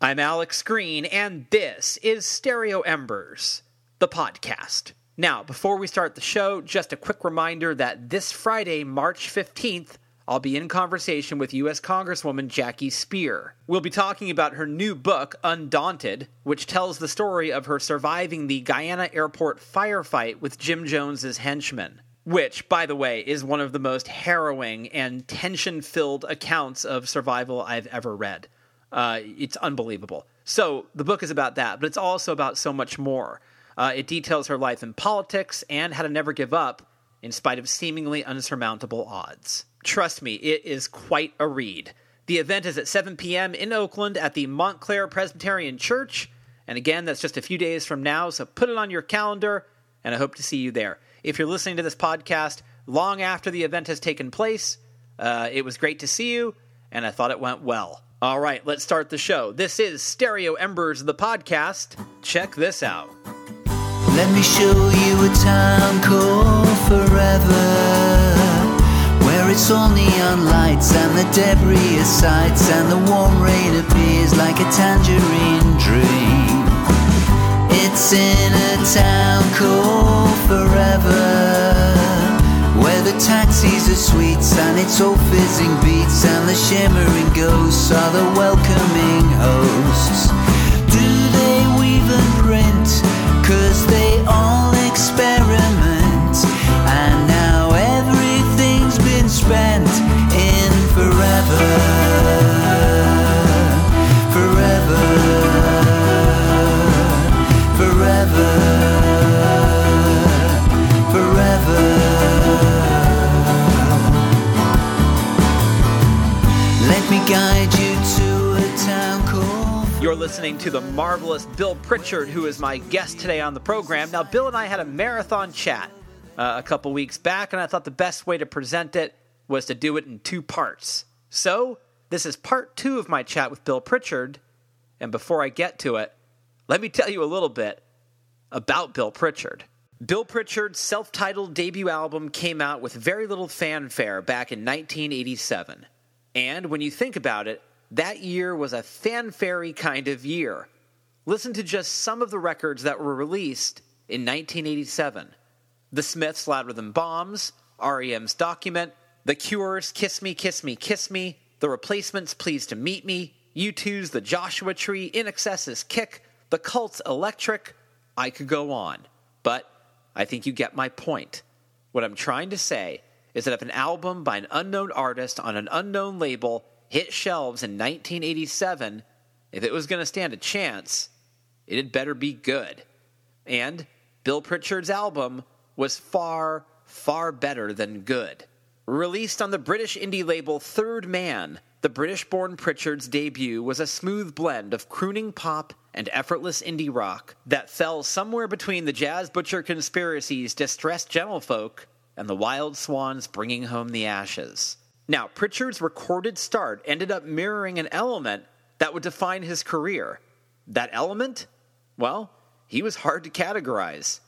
I'm Alex Green, and this is Stereo Embers, the podcast. Now, before we start the show, just a quick reminder that this Friday, March 15th, I'll be in conversation with U.S. Congresswoman Jackie Speier. We'll be talking about her new book, Undaunted, which tells the story of her surviving the Guyana airport firefight with Jim Jones's henchmen. Which, by the way, is one of the most harrowing and tension filled accounts of survival I've ever read. Uh, it's unbelievable. So the book is about that, but it's also about so much more. Uh, it details her life in politics and how to never give up in spite of seemingly unsurmountable odds. Trust me, it is quite a read. The event is at 7 p.m. in Oakland at the Montclair Presbyterian Church. And again, that's just a few days from now, so put it on your calendar, and I hope to see you there. If you're listening to this podcast long after the event has taken place, uh, it was great to see you, and I thought it went well. All right, let's start the show. This is Stereo Embers, the podcast. Check this out. Let me show you a town called forever, where it's all neon lights and the debris is sights, and the warm rain appears like a tangerine dream. It's in a town called forever where the taxis are sweets and it's all fizzing beats and the shimmering ghosts are the welcoming hosts. Do they weave and print? Cause they all experiment. You're listening to the marvelous Bill Pritchard, who is my guest today on the program. Now, Bill and I had a marathon chat uh, a couple weeks back, and I thought the best way to present it was to do it in two parts. So, this is part two of my chat with Bill Pritchard. And before I get to it, let me tell you a little bit about Bill Pritchard. Bill Pritchard's self titled debut album came out with very little fanfare back in 1987. And when you think about it, that year was a fanfare kind of year. Listen to just some of the records that were released in 1987 The Smiths' Louder Than Bombs, REM's Document, The Cure's Kiss Me, Kiss Me, Kiss Me, The Replacements' Pleased to Meet Me, U2's The Joshua Tree, INXS's Kick, The Cult's Electric. I could go on. But I think you get my point. What I'm trying to say is that if an album by an unknown artist on an unknown label hit shelves in 1987, if it was going to stand a chance, it had better be good. And Bill Pritchard's album was far, far better than good. Released on the British indie label Third Mind, the British born Pritchard's debut was a smooth blend of crooning pop and effortless indie rock that fell somewhere between the Jazz Butcher Conspiracy's Distressed Gentlefolk and the Wild Swans Bringing Home the Ashes. Now, Pritchard's recorded start ended up mirroring an element that would define his career. That element? Well, he was hard to categorize.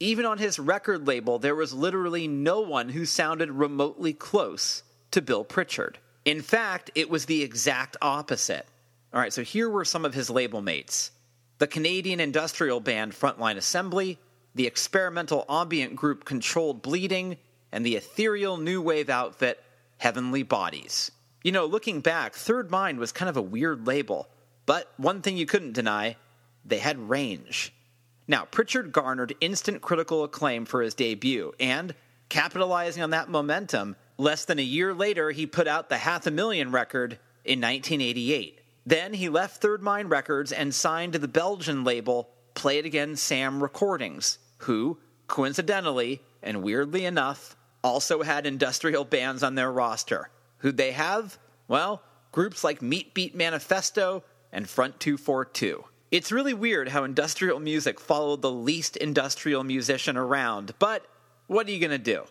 Even on his record label, there was literally no one who sounded remotely close to Bill Pritchard. In fact, it was the exact opposite. All right, so here were some of his label mates the Canadian industrial band Frontline Assembly, the experimental ambient group Controlled Bleeding, and the ethereal new wave outfit Heavenly Bodies. You know, looking back, Third Mind was kind of a weird label, but one thing you couldn't deny they had range. Now, Pritchard garnered instant critical acclaim for his debut, and capitalizing on that momentum, less than a year later, he put out the Half a Million record in 1988. Then he left Third Mind Records and signed to the Belgian label Play It Again Sam Recordings, who, coincidentally and weirdly enough, also had industrial bands on their roster. Who'd they have? Well, groups like Meat Beat Manifesto and Front 242. It's really weird how industrial music followed the least industrial musician around, but what are you going to do?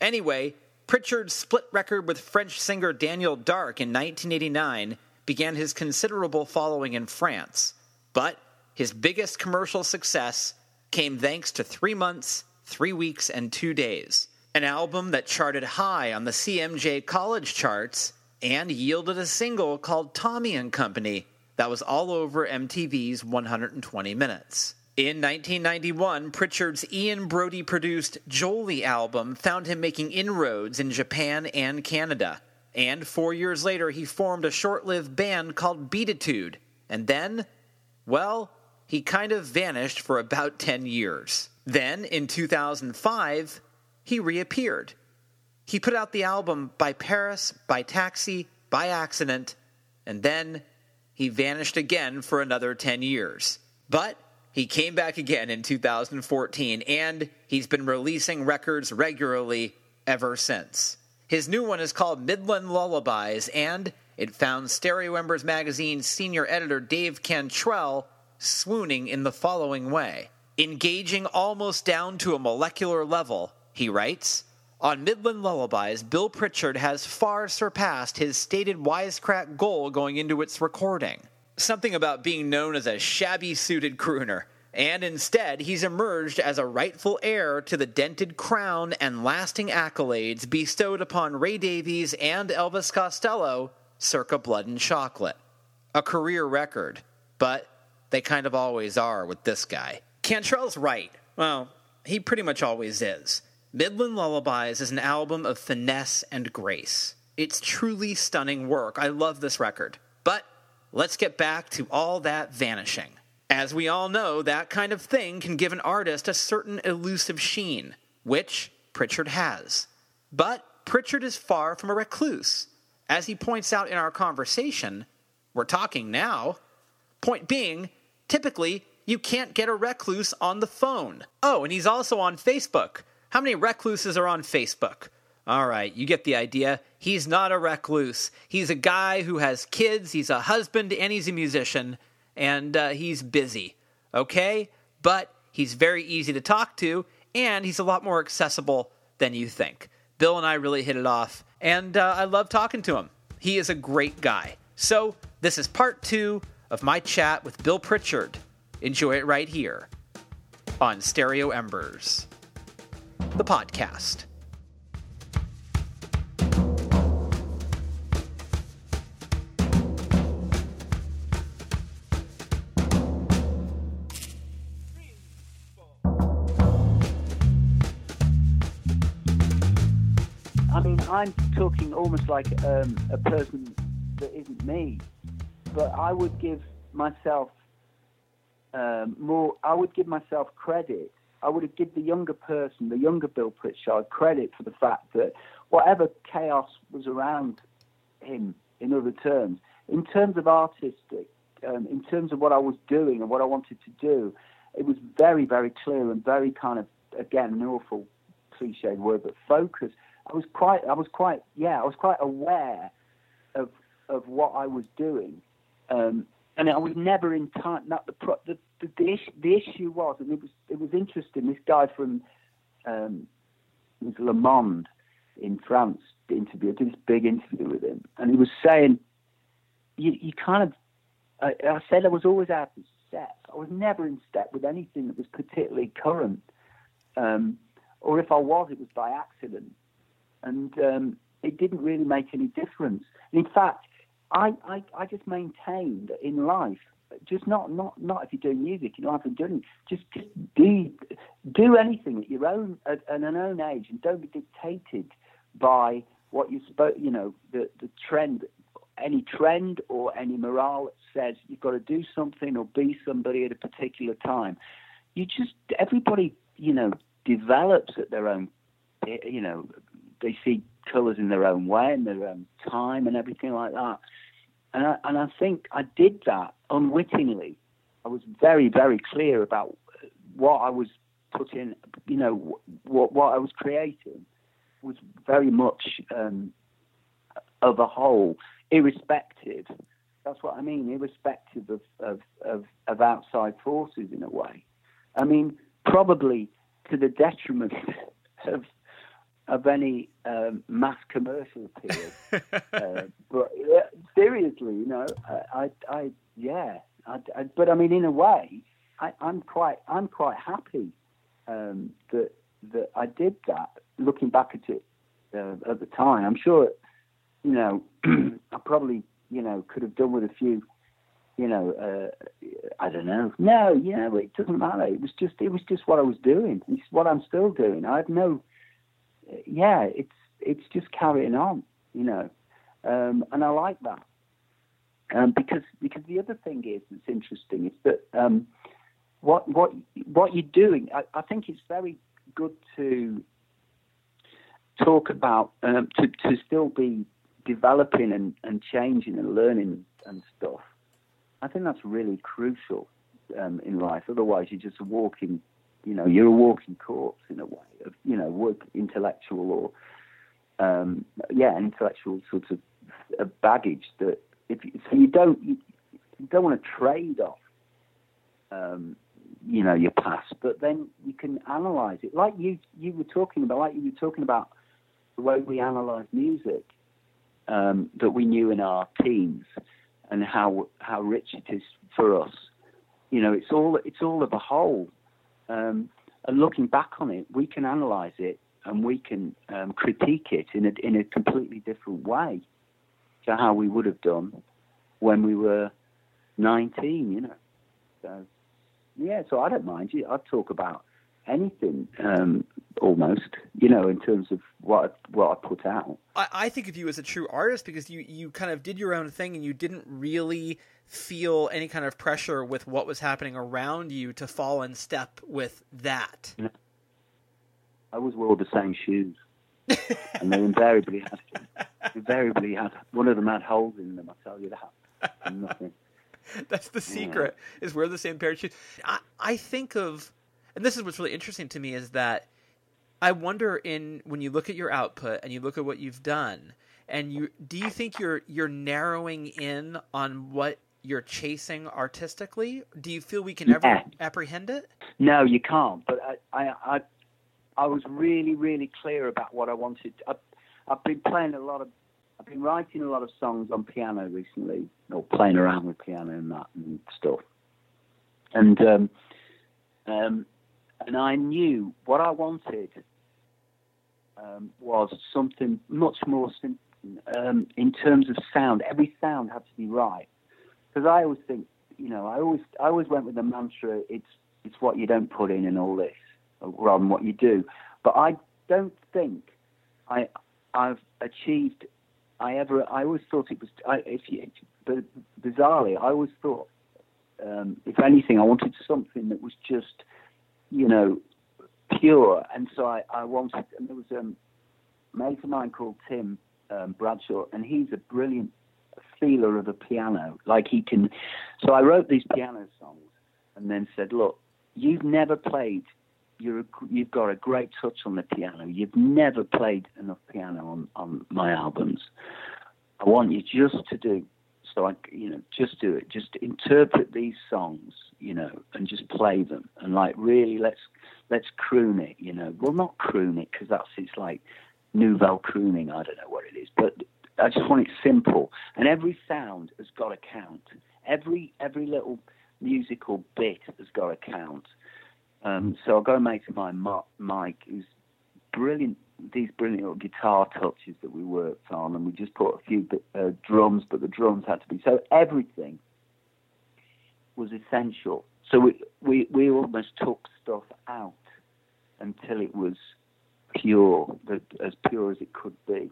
Anyway, Pritchard's split record with French singer Daniel Darc in 1989 began his considerable following in France, but his biggest commercial success came thanks to Three Months, Three Weeks, and Two Days, an album that charted high on the CMJ college charts and yielded a single called Tommy and Company That was all over MTV's 120 Minutes. In 1991, Pritchard's Ian Broudie produced Jolie album found him making inroads in Japan and Canada. And four years later, he formed a short lived band called Beatitude. And then, well, he kind of vanished for about 10 years. Then, in 2005, he reappeared. He put out the album By Paris, By Taxi, By Accident, and then he vanished again for another 10 years. But he came back again in 2014, and he's been releasing records regularly ever since. His new one is called Midland Lullabies, and it found Stereo Embers magazine's senior editor Dave Cantrell swooning in the following way. Engaging almost down to a molecular level, he writes, on Midland Lullabies, Bill Pritchard has far surpassed his stated wisecrack goal going into its recording. Something about being known as a shabby suited crooner and instead he's emerged as a rightful heir to the dented crown and lasting accolades bestowed upon Ray Davies and Elvis Costello circa Blood and Chocolate. A career record, but they kind of always are with this guy. Cantrell's right. Well, he pretty much always is. Midland Lullabies is an album of finesse and grace. It's truly stunning work. I love this record. But let's get back to all that vanishing. As we all know, that kind of thing can give an artist a certain elusive sheen, which Pritchard has. But Pritchard is far from a recluse. As he points out in our conversation, we're talking now. Point being, typically, you can't get a recluse on the phone. Oh, and he's also on Facebook. How many recluses are on Facebook? All right, you get the idea. He's not a recluse. He's a guy who has kids, he's a husband, and he's a musician and uh, he's busy, okay? But he's very easy to talk to, and he's a lot more accessible than you think. Bill and I really hit it off, and uh, I love talking to him. He is a great guy. So, this is part two of my chat with Bill Pritchard. Enjoy it right here on Stereo Embers, the podcast. I mean, I'm talking almost like um, a person that isn't me, but I would give myself um, more. I would give myself credit. I would give the younger person, the younger Bill Pritchard, credit for the fact that whatever chaos was around him, in other terms, in terms of artistic, um, in terms of what I was doing and what I wanted to do, it was very, very clear and very kind of, again, an awful cliched word, but focus. I was quite, I was quite, yeah, I was quite aware of of what I was doing, um, and I was never in time. Not the, the the the issue, the issue was, and it was it was interesting. This guy from um, was Le Monde in France interviewed. I did this big interview with him, and he was saying, you, you kind of, I, I said I was always out of step. I was never in step with anything that was particularly current, um, or if I was, it was by accident and um, it didn't really make any difference. in fact, I, I, I just maintained in life, just not not not if you're doing music, you don't have to do anything. Just just do do anything at your own at, at an own age, and don't be dictated by what you spoke. You know the the trend, any trend or any morale that says you've got to do something or be somebody at a particular time. You just everybody you know develops at their own you know they see colours in their own way and their own time and everything like that. And I, and I think I did that unwittingly. I was very, very clear about what I was putting, you know, what, what I was creating was very much um, of a whole, irrespective. That's what I mean, irrespective of, of, of, of outside forces in a way. I mean, probably to the detriment of of any um, mass commercial appeal. uh, but uh, seriously, you know, I, I, I yeah, I, I, but I mean, in a way, I, am quite, I'm quite happy um, that that I did that. Looking back at it uh, at the time, I'm sure, you know, I probably, you know, could have done with a few you know, uh, I don't know. No, you know, it doesn't matter. It was just, it was just what I was doing. It's what I'm still doing. I have no, yeah, it's, it's just carrying on, you know, um, and I like that. Um, because because the other thing is that's interesting is that um, what what what you're doing. I, I, think it's very good to talk about um, to to still be developing and, and changing and learning and stuff. I think that's really crucial um, in life. Otherwise, you're just walking. You know, you're a walking corpse in a way of you know work intellectual or um, yeah intellectual sort of baggage that if you, so you don't you don't want to trade off um, you know your past, but then you can analyze it like you you were talking about, like you were talking about the way we analyze music um, that we knew in our teens and how how rich it is for us. You know, it's all it's all of a whole. Um, and looking back on it, we can analyze it and we can um, critique it in a in a completely different way to how we would have done when we were 19, you know. So, yeah, so I don't mind. I'd talk about anything um, almost, you know, in terms of what I, what I put out. I, I think of you as a true artist because you, you kind of did your own thing and you didn't really feel any kind of pressure with what was happening around you to fall in step with that. I always wore the same shoes. and they invariably had invariably had one of them had holes in them. I tell you that. Nothing. That's the secret yeah. is wear the same pair of shoes. I, I think of, and this is what's really interesting to me is that I wonder in when you look at your output and you look at what you've done, and you do you think you're you're narrowing in on what you're chasing artistically? Do you feel we can ever yeah. apprehend it? No, you can't. But I, I, I I was really, really clear about what I wanted. I've, I've been playing a lot of, I've been writing a lot of songs on piano recently, or playing around with piano and that and stuff. And um, um, and I knew what I wanted um, was something much more sim- um, in terms of sound. Every sound had to be right because I always think, you know, I always I always went with the mantra: it's it's what you don't put in and all this rather than what you do. But I don't think I I've achieved. I ever. I always thought it was. I, if you, but bizarrely, I always thought, um, if anything, I wanted something that was just, you know, pure. And so I, I wanted. And there was um, a mate of mine called Tim um, Bradshaw, and he's a brilliant feeler of a piano. Like he can. So I wrote these piano songs, and then said, look, you've never played you're a, you've got a great touch on the piano. You've never played enough piano on, on my albums. I want you just to do so. I you know just do it. Just interpret these songs, you know, and just play them and like really let's let's croon it. You know, well not croon it because that's it's like nouvelle crooning. I don't know what it is, but I just want it simple. And every sound has got to count. Every every little musical bit has got to count. Um, so I'll go and make my Mike, who's brilliant. These brilliant guitar touches that we worked on, and we just put a few uh, drums, but the drums had to be so everything was essential. So we we we almost took stuff out until it was pure, as pure as it could be,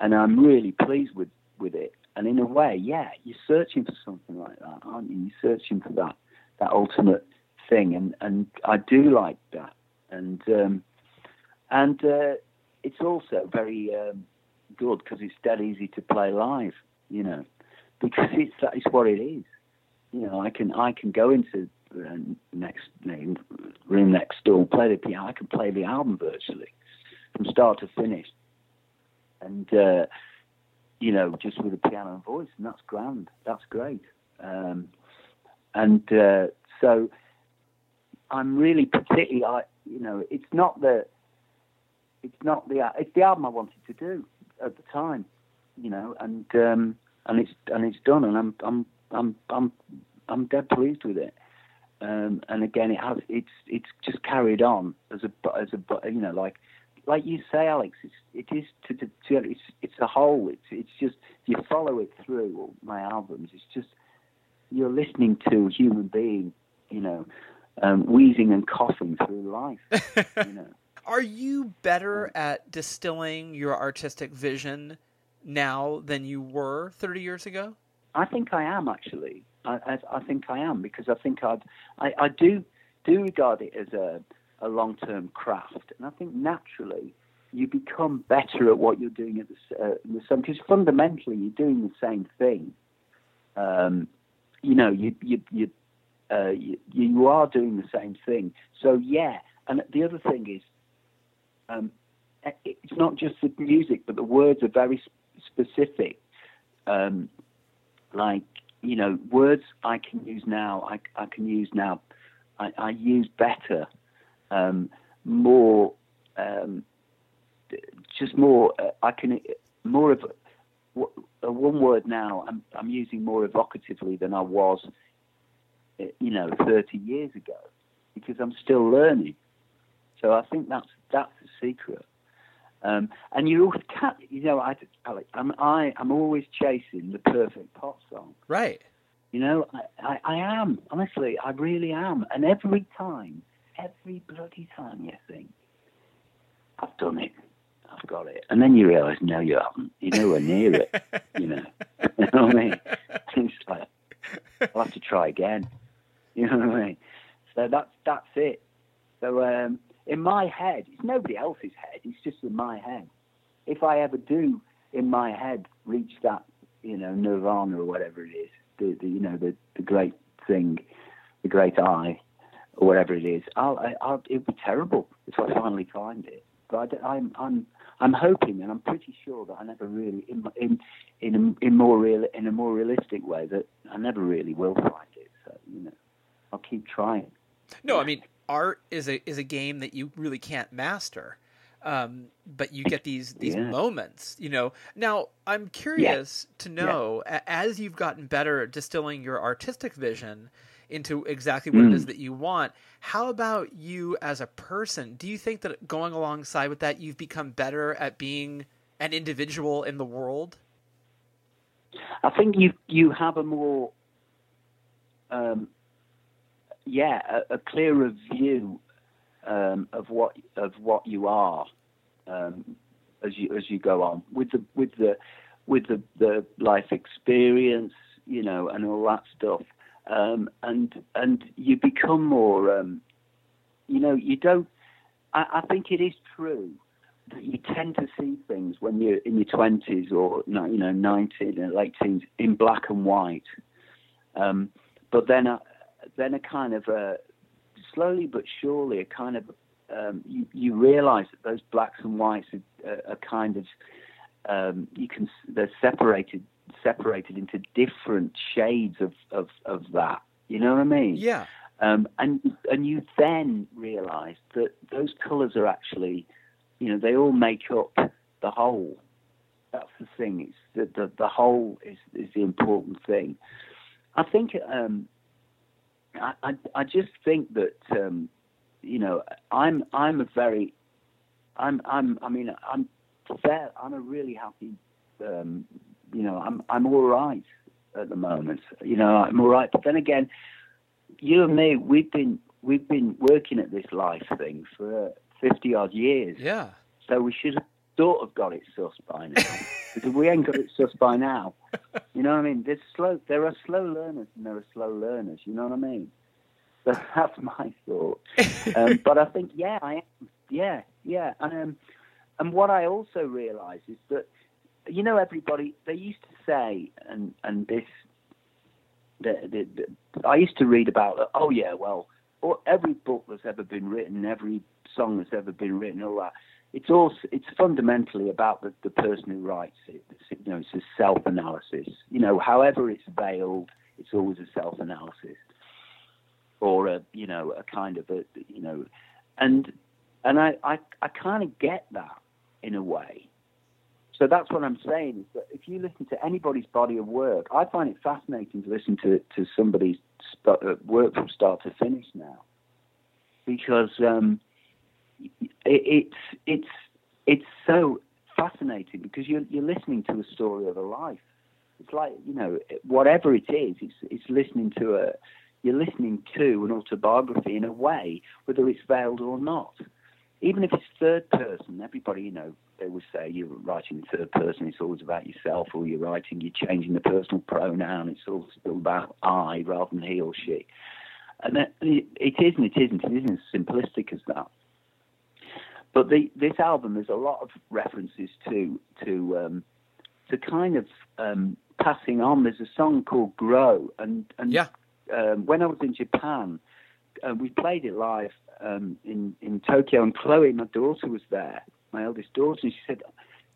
and I'm really pleased with with it. And in a way, yeah, you're searching for something like that, aren't you? You're searching for that that ultimate thing, and and I do like that, and um, and uh, it's also very um, good because it's dead easy to play live, you know, because it's that is what it is. You know, I can I can go into uh, next room next door, play the piano. I can play the album virtually from start to finish, and uh, you know, just with a piano and voice, and that's grand. That's great. Um, and uh, so I'm really particularly, I, you know, it's not the, it's not the, it's the album I wanted to do at the time, you know, and um, and it's and it's done, and I'm I'm I'm I'm I'm dead pleased with it. Um, and again, it has it's it's just carried on as a as a you know like like you say, Alex, it's it is to, to, to it's it's a whole. It's it's just you follow it through my albums. It's just you're listening to a human being, you know, um, wheezing and coughing through life. you know. Are you better at distilling your artistic vision now than you were 30 years ago? I think I am actually. I, I, I think I am because I think I'd, I, I do do regard it as a, a long term craft, and I think naturally you become better at what you're doing at the, uh, the same because fundamentally you're doing the same thing. Um, you know, you you you, uh, you you are doing the same thing. So yeah, and the other thing is um, it's not just the music, but the words are very specific. Um, like you know, words I can use now, I, I can use now, I, I use better, um, more, um, just more. Uh, I can more of uh, one word now. I'm I'm using more evocatively than I was, uh, you know, 30 years ago, because I'm still learning. So I think that's that's the secret. Um, and you can't, you know, I, Alex, I'm, I, I'm always chasing the perfect pop song. Right. You know, I, I, I am, honestly, I really am. And every time, every bloody time you think, I've done it, I've got it. And then you realise, no, you haven't. You're nowhere near it, you know. you know what I mean? It's like, I'll have to try again. You know what I mean? So that's, that's it. So, um, in my head, it's nobody else's head, it's just in my head. If I ever do in my head reach that, you know, nirvana or whatever it is, the, the you know, the, the great thing, the great I, or whatever it is, I'll, I'll, it'll be terrible if I finally find it. But I, am I'm, I'm, I'm hoping, and I'm pretty sure that I never really, in, in, in, a, in more real, in a more realistic way, that I never really will find it. So you know, I'll keep trying. No, I mean, art is a is a game that you really can't master. Um, but you get these these yeah. moments, you know. Now, I'm curious yeah. to know yeah. as you've gotten better at distilling your artistic vision into exactly what mm. it is mm. that you want. How about you as a person? Do you think that going alongside with that, you've become better at being an individual in the world? I think you you have a more um, yeah, a, a clearer view um, of what of what you are um, as you as you go on with the with the with the, the life experience, you know, and all that stuff, um, and and you become more, um, you know, you don't. I, I, think it is true that you tend to see things when you're in your twenties or you know, nineteen and late teens in black and white. Um, but then uh, then a kind of a slowly but surely a kind of um, you, you realize that those blacks and whites are, are kind of um, you can they're separated separated into different shades of, of, of that. You know what I mean? Yeah. Um, and and you then realize that those colours are actually, you know, they all make up the whole. That's the thing. It's the the, the whole is is the important thing. I think um, I, I, just think that um, you know I'm I'm a very I'm I'm I mean I'm fair I'm a really happy um, you know I'm I'm all right at the moment you know I'm all right. But then again you and me we've been we've been working at this life thing for 50 odd years. Yeah. So we should have sort of got it sus by now because if we ain't got it sus by now you know what I mean? There's slow. There are slow learners and there are slow learners. You know what I mean? So that's my thought. Um, but I think, yeah, I am. Yeah, yeah. And um, and what I also realise is that, you know, everybody they used to say, and and this, the, the, the, I used to read about. Oh yeah, well, every book that's ever been written, every song that's ever been written, all that it's also it's fundamentally about the, the person who writes it. It's, you know, it's a self-analysis. You know, however it's veiled, it's always a self-analysis, or a you know a kind of a you know, and and I I, I kind of get that in a way. So that's what I'm saying is that if you listen to anybody's body of work, I find it fascinating to listen to to somebody's uh, work from start to finish now, because. Um, it's it's it's so fascinating because you're you're listening to a story of a life It's like you know, whatever it is, it's it's listening to a you're listening to an autobiography in a way, whether it's veiled or not. Even if it's third person, everybody, you know, they would say you're writing in third person, it's always about yourself, or you're writing, you're changing the personal pronoun, it's all still about I rather than he or she. And it, it isn't, it isn't, it isn't as simplistic as that. But the, this album, there's a lot of references to to um, to kind of um, passing on. There's a song called "Grow," and and yeah. um, when I was in Japan, uh, we played it live um, in in Tokyo, and Chloe, my daughter, was there, my eldest daughter, and she said,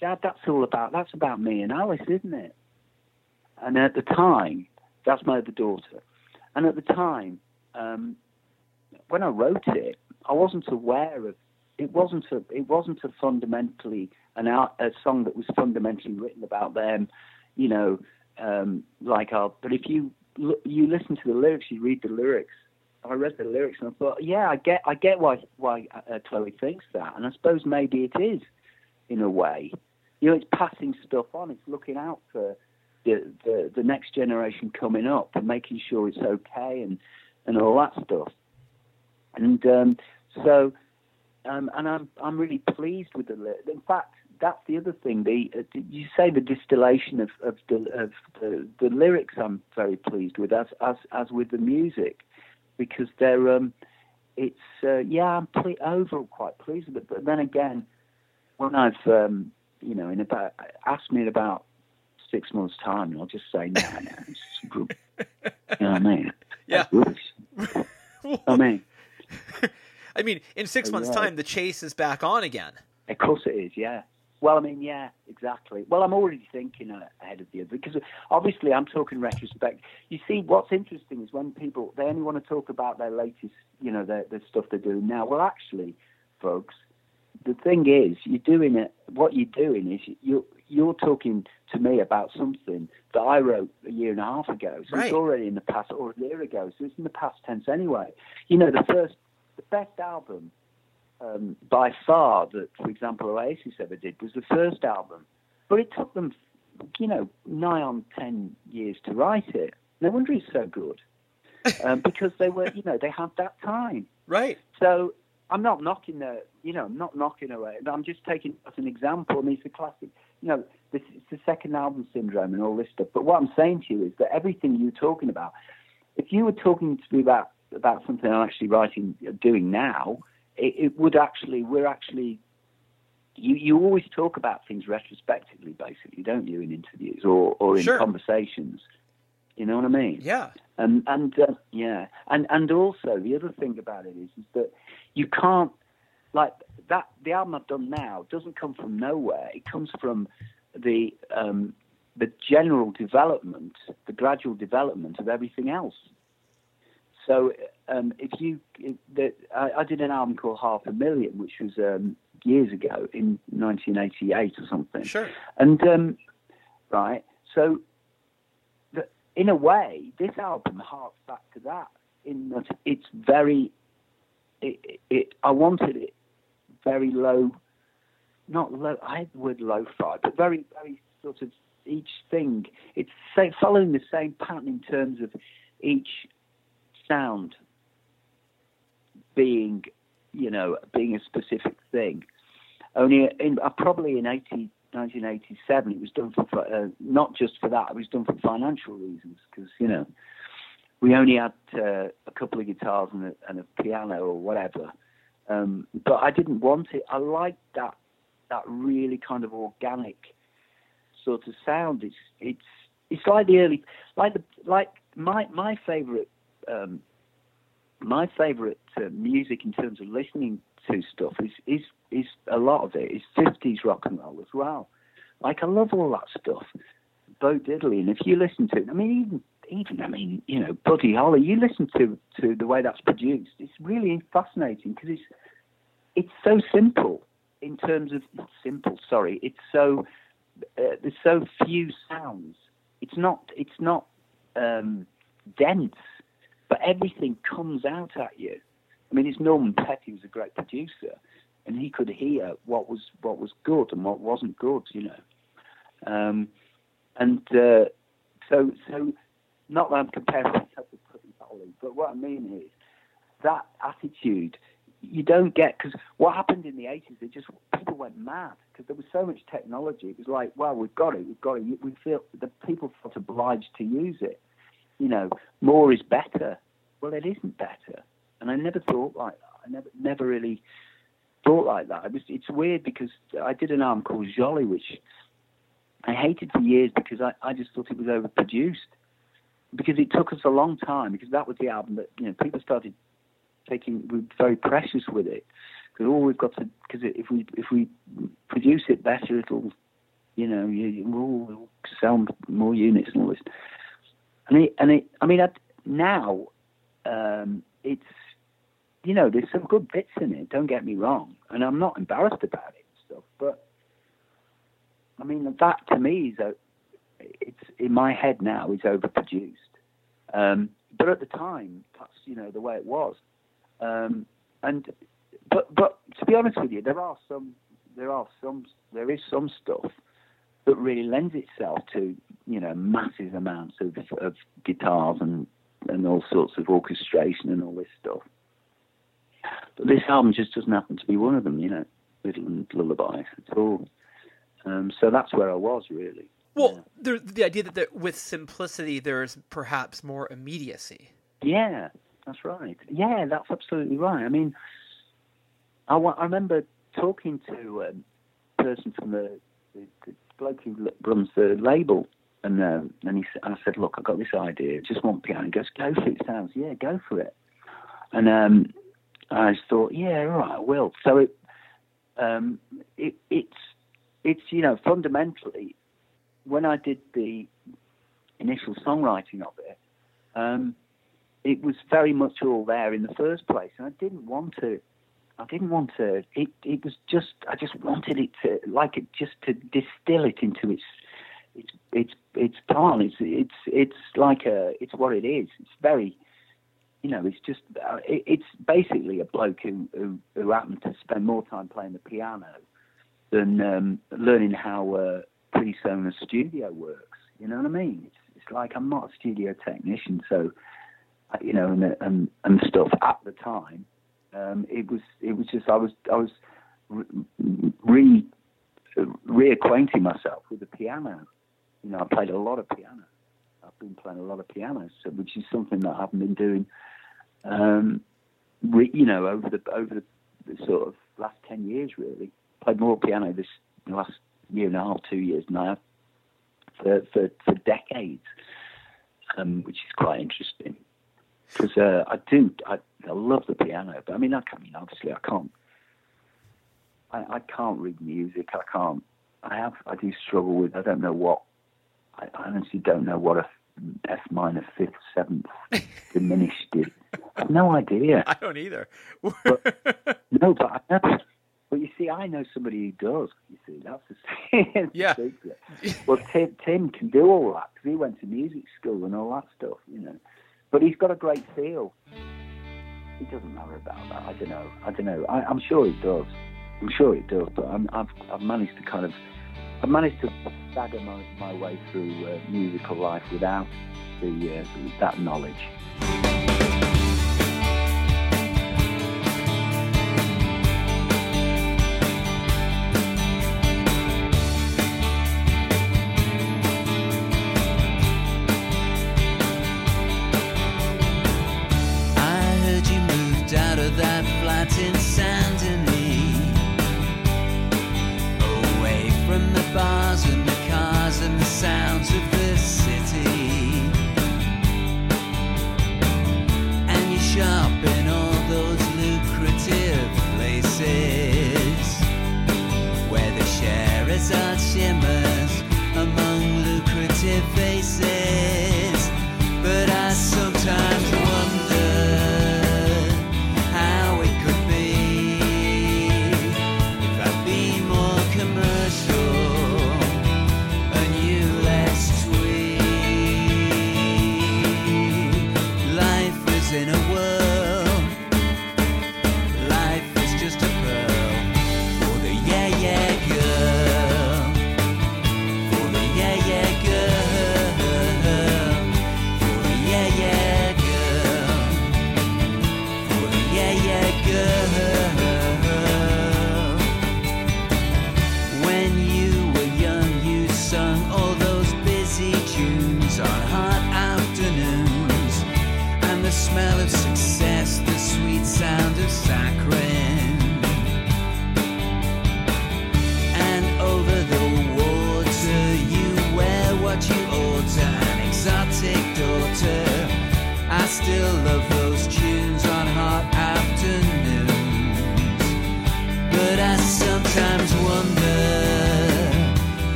"Dad, that's all about that's about me and Alice, isn't it?" And at the time, that's my other daughter, and at the time, um, when I wrote it, I wasn't aware of it wasn't a it wasn't a fundamentally an art, a song that was fundamentally written about them, you know, um, like our. But if you you listen to the lyrics, you read the lyrics. I read the lyrics and I thought, yeah, I get I get why why uh, Chloe thinks that, and I suppose maybe it is, in a way. You know, it's passing stuff on. It's looking out for the the, the next generation coming up and making sure it's okay and and all that stuff. And um, so um, and I'm I'm really pleased with the. In fact, that's the other thing. The uh, you say the distillation of of the of the, the lyrics. I'm very pleased with as as as with the music, because they're um, it's uh, yeah I'm ple- overall quite pleased with it. But then again, when I've um, you know in about ask me in about six months time, and I'll just say no, no, it's good. you know what I mean? Yeah. I mean. I mean, in six oh, months' time, the chase is back on again. Of course it is, yeah. Well, I mean, yeah, exactly. Well, I'm already thinking ahead of the other because obviously I'm talking retrospect. You see, what's interesting is when people they only want to talk about their latest, you know, their, their stuff they're doing now. Well, actually, folks, the thing is, you're doing it. What you're doing is you're you're talking to me about something that I wrote a year and a half ago. So right. it's already in the past, or a year ago. So it's in the past tense anyway. You know, the first the best album um, by far that, for example, Oasis ever did was the first album. But it took them, you know, nigh on 10 years to write it. No wonder it's so good. Um, because they were, you know, they had that time. Right. So I'm not knocking the, you know, I'm not knocking away. I'm just taking as an example. I mean, it's a classic, you know, this, it's the second album syndrome and all this stuff. But what I'm saying to you is that everything you're talking about, if you were talking to me about about something I'm actually writing, doing now, it, it would actually, we're actually, you, you always talk about things retrospectively, basically, don't you, in interviews or, or in Sure. conversations. You know what I mean? Yeah. And and uh, yeah, and and also the other thing about it is, is that you can't like that. The album I've done now doesn't come from nowhere. It comes from the um, the general development, the gradual development of everything else. So um, if you, if the, I, I did an album called Half a Million, which was um, years ago in 1988 or something. Sure. And um, right, so the, in a way, this album harks back to that. In that it's very, it, it, it I wanted it very low, not low. I had the word lo-fi, but very, very sort of each thing. It's following the same pattern in terms of each sound being, you know, being a specific thing. Only in uh, probably in 80, 1987, it was done for uh, not just for that. It was done for financial reasons because you know we only had uh, a couple of guitars and a, and a piano or whatever. Um, but I didn't want it. I liked that that really kind of organic sort of sound. It's it's it's like the early like the like my my favorite um, my favorite uh, music in terms of listening to stuff is is is a lot of it is 50s rock and roll as well. Like I love all that stuff. Bo Diddley, and if you listen to it, I mean even even I mean you know Buddy Holly, you listen to to the way that's produced, it's really fascinating because it's it's so simple in terms of not simple. Sorry, it's so uh, there's so few sounds. It's not it's not um, dense, but everything comes out at you. I mean, it's Norman Petty was a great producer, and he could hear what was what was good and what wasn't good, you know. Um, and uh, So, so not that I'm comparing myself with Holly, but what I mean is that attitude you don't get because what happened in the 80s, they just people went mad because there was so much technology. It was like, well, we've got it, we've got it. We feel the people felt obliged to use it. You know, more is better. Well, it isn't better, and I never thought like that. I never, never really thought like that. It was, it's weird because I did an album called Jolly, which I hated for years because I, I just thought it was overproduced. Because it took us a long time, because that was the album that you know people started taking very precious with it because all we've got to because if we if we produce it better it'll you know you, we'll, we'll sell more units and all this and it and it I mean now um, it's you know there's some good bits in it don't get me wrong and I'm not embarrassed about it and stuff but I mean that to me is a it's in my head now is overproduced. Um, but at the time that's you know the way it was. Um, and but but to be honest with you, there are some there are some there is some stuff that really lends itself to you know massive amounts of, of guitars and and all sorts of orchestration and all this stuff. But this album just doesn't happen to be one of them, you know, little lullabies at all. Um, so that's where I was really. Well, yeah. the, the idea that there, with simplicity there's perhaps more immediacy. Yeah, that's right. Yeah, that's absolutely right. I mean, I, I remember talking to um, a person from the, the, the bloke who runs the label, and um, and he I said, look, I've got this idea. Just want piano. He goes, go for it. Sounds yeah, go for it. And um, I thought, yeah, all right, I will. So it, um, it it's it's you know fundamentally when I did the initial songwriting of it, um, it was very much all there in the first place, and I didn't want to. I didn't want to. It it was just. I just wanted it to like it just to distill it into its its its its part. It's it's it's like a. It's what it is. It's very. You know, it's just. Uh, it, it's basically a bloke who, who who happened to spend more time playing the piano than um, learning how uh, PreSonus studio works. You know what I mean? It's it's like I'm not a studio technician, so you know, and and, and stuff at the time. Um, it was it was just I was I was re reacquainting myself with the piano. You know, I played a lot of piano. I've been playing a lot of piano, so, which is something that I haven't been doing. Um, re, you know, over the over the, sort of last ten years, really. Played more piano this last year and a half, two years now, for for, for decades, um, which is quite interesting because uh, I do I, I love the piano, but I mean I, I mean obviously I can't I, I can't read music. I can't. I have. I do struggle with. I don't know what. I honestly don't know what a F minor fifth seventh diminished is. I have no idea. I don't either. but, no, but I know. But you see, I know somebody who does. You see, that's the, yeah. secret. Well, Tim, Tim can do all that because he went to music school and all that stuff. You know. But he's got a great feel. It doesn't know about that. I don't know. I don't know. I, am sure it does. I'm sure it does. But i have I've managed to kind of I've managed to stagger my, my way through uh, musical life without the uh, that knowledge.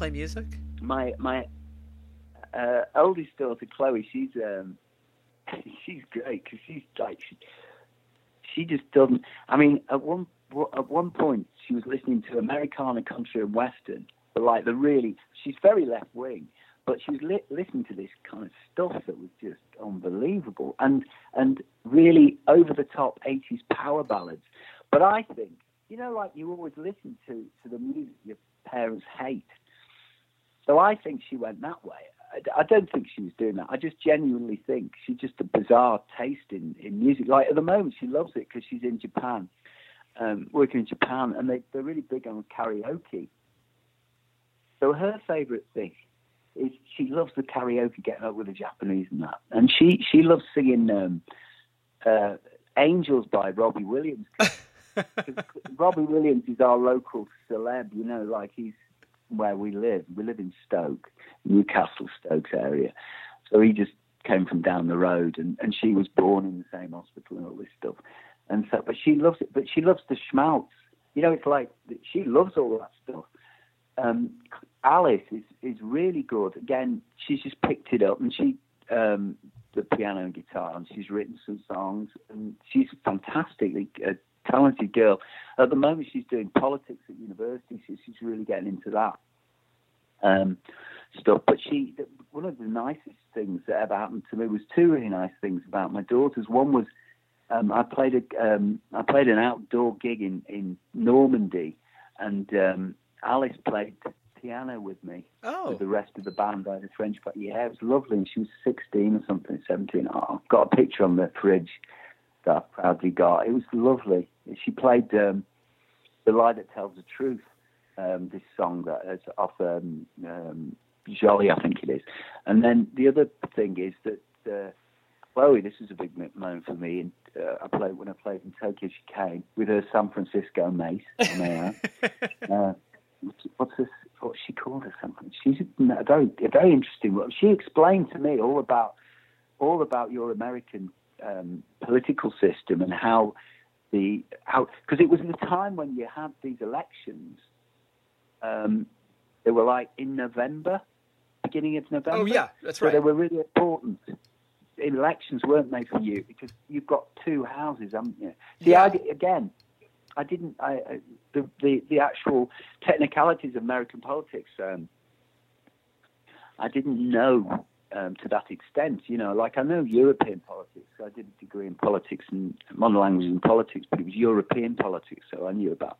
Play music? my my uh, oldest daughter Chloe, she's um, she's great because she's like she, she just doesn't. I mean, at one at one point she was listening to Americana, country, and western, but like the really, she's very left wing, but she was li- listening to this kind of stuff that was just unbelievable and and really over the top 80s power ballads. But I think, you know, like you always listen to to the music your parents hate. So I think she went that way. I, don't think she was doing that. I just genuinely think she's just a bizarre taste in, in music. Like at the moment, she loves it because she's in Japan, um, working in Japan, and they, they're really big on karaoke. So her favourite thing is she loves the karaoke, getting up with the Japanese and that. And she, she loves singing um, uh, Angels by Robbie Williams. 'Cause Robbie Williams is our local celeb, you know, like he's where we live. We live in Stoke, Newcastle, Stokes area. So he just came from down the road, and, and she was born in the same hospital and all this stuff. And so, but she loves it. But she loves the schmaltz. You know, it's like she loves all that stuff. Um, Alice is is really good. Again, she's just picked it up, and she um, the piano and guitar, and she's written some songs, and she's a fantastically uh, talented girl. At the moment, she's doing politics at university, so she's really getting into that um, stuff. But she, one of the nicest things that ever happened to me was two really nice things about my daughters. One was um, I played a um, I played an outdoor gig in in Normandy, and um, Alice played piano with me Oh. with the rest of the band. I had a French, but yeah, it was lovely. And she was 16 or something, 17. Oh, I've got a picture on the fridge that I've proudly got. It was lovely. She played um, "The Lie That Tells the Truth." Um, this song that is off um, um, Jolly, I think it is. And then the other thing is that uh, Chloe, this is a big moment for me. And uh, I played when I played in Tokyo, she came with her San Francisco mate, her uh, what's, this? What she called her something? She's a very, a very interesting. She explained to me all about, all about your American um, political system and how the how because it was the time when you had these elections. Um, they were like in November, beginning of November. Oh yeah, that's So right. they were really important. Elections weren't made for you because you've got two houses, haven't you? See, Yeah. I, again, I didn't. I, I the, the the actual technicalities of American politics. Um, I didn't know um, to that extent. You know, like I know European politics. I did a degree in politics and modern languages and politics, but it was European politics, so I knew about.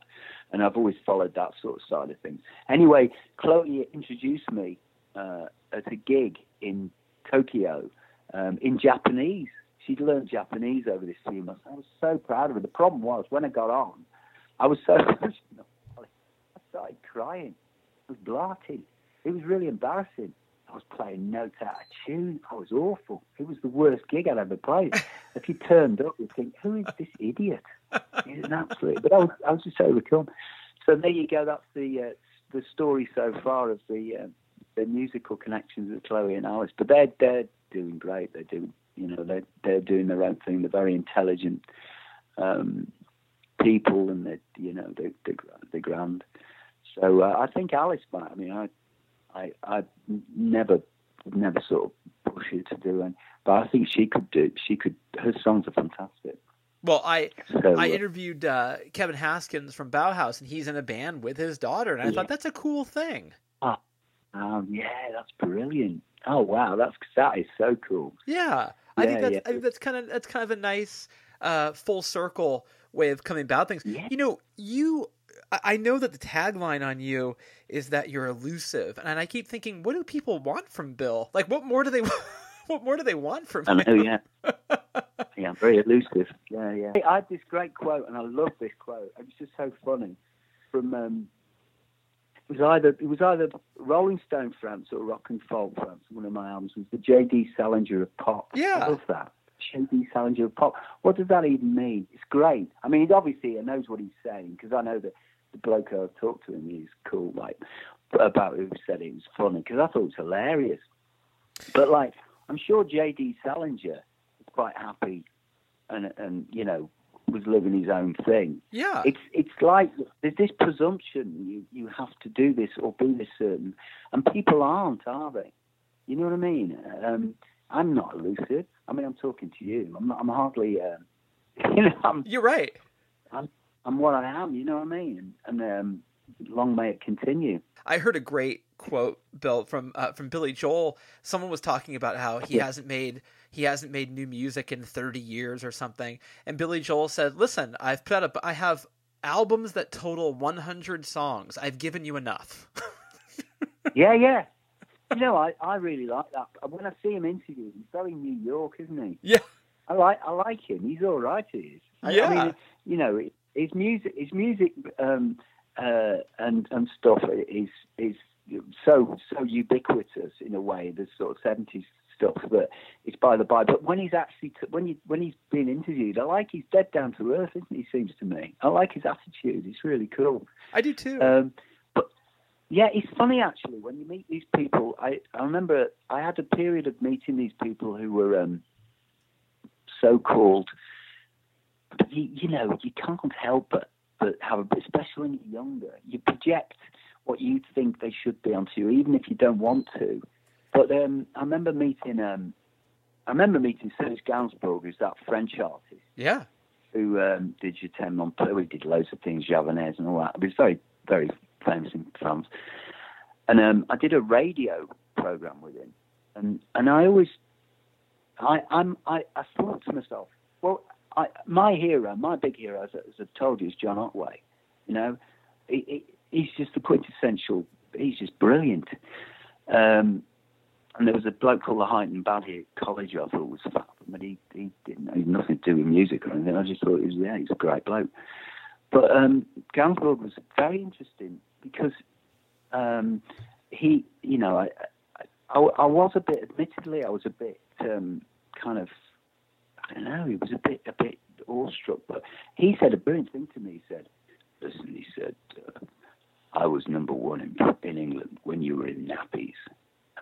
And I've always followed that sort of side of things. Anyway, Chloe introduced me uh, at a gig in Tokyo um, in Japanese. She'd learned Japanese over this few months. I was so proud of her. The problem was when I got on, I was so emotional. I started crying. I was blarting. It was really embarrassing. I was playing notes out of tune. I was awful. It was the worst gig I'd ever played. if you turned up, you'd think, "Who is this idiot?" He's an absolute. But I was, I was just overcome. So there you go. That's the uh, the story so far of the uh, the musical connections with Chloe and Alice. But they're they're doing great. They're doing you know they're they're doing their own thing. They're very intelligent um, people, and they you know they they they're grand. So uh, I think Alice might. I mean, I I I never never sort of push her to do it, but I think she could do. She could. Her songs are fantastic. Well, I So I uh, interviewed uh, Kevin Haskins from Bauhaus, and he's in a band with his daughter, and I Yeah. thought that's a cool thing. um, yeah, that's brilliant. Oh wow, that's that is so cool. Yeah, I think that's yeah. I think that's kind of that's kind of a nice uh, full circle way of coming about things. You know, you I- know that the tagline on you is that you're elusive, and I keep thinking, what do people want from Bill? Like, what more do they what more do they want from I know, yeah. yeah, I'm very elusive. Yeah, yeah. I had this great quote, and I love this quote. It was just so funny. From um, it was either it was either Rolling Stone France or Rock and Folk France. One of my albums was the J.D. Salinger of pop. Yeah. I love that. J.D. Salinger of pop. What does that even mean? It's great. I mean, he obviously, he knows what he's saying because I know that the bloke I've talked to him, he's cool. Like about who said it was funny because I thought it was hilarious. But like, I'm sure J.D. Salinger was quite happy, and and you know was living his own thing. Yeah, It's it's like there's this presumption you you have to do this or be this certain, and people aren't, are they? You know what I mean? Um, I'm not elusive. I mean, I'm talking to you. I'm not, I'm hardly. Um, you know, I'm you're right. I'm what I am. You know what I mean? And, um, long may it continue. I heard a great quote, Bill, from uh, from Billy Joel. Someone was talking about how he Yeah. hasn't made he hasn't made new music in 30 years or something, and Billy Joel said, "Listen, I've put up I have albums that total 100 songs. I've given you enough." yeah, yeah. You know, I, I really like that. When I see him interviewed, he's very New York, isn't he? yeah, I like I like him. He's all right. He is. I, Yeah. I mean, you know, his music, his music, um, uh, and and stuff is is so so ubiquitous in a way. The sort of seventies stuff that it's by the by. But when he's actually t- when you when he's being interviewed, I like he's dead down to earth, isn't he? Seems to me. I like his attitude. It's really cool. I do too. Um, but yeah, it's funny actually when you meet these people. I I remember I had a period of meeting these people who were um, so called. But you, you know, you can't help but but have a, especially when you're younger, you project what you think they should be onto you, even if you don't want to. But um, I remember meeting um, I remember meeting Serge Gainsbourg, who's that French artist yeah, who um, did t'aime mon peu. He did loads of things, Javanese and all that. He was very, very famous in France. And um, I did a radio program with him, and and I always, I I'm I, I thought to myself, well, I, my hero, my big hero, as, as I've told you, is John Otway. You know, he, he, he's just the quintessential. He's just brilliant. Um, and there was a bloke called the Heighton Baddy at college I thought was fab, but he, he didn't he nothing to do with music or anything. I just thought he was, yeah, he's a great bloke. But um, Gainsbourg was very interesting because um, he, you know, I, I, I was a bit, admittedly, I was a bit um, kind of, I don't know, he was a bit, a bit awestruck. But he said a brilliant thing to me. He said, listen, he said, uh, I was number one in, in England when you were in nappies.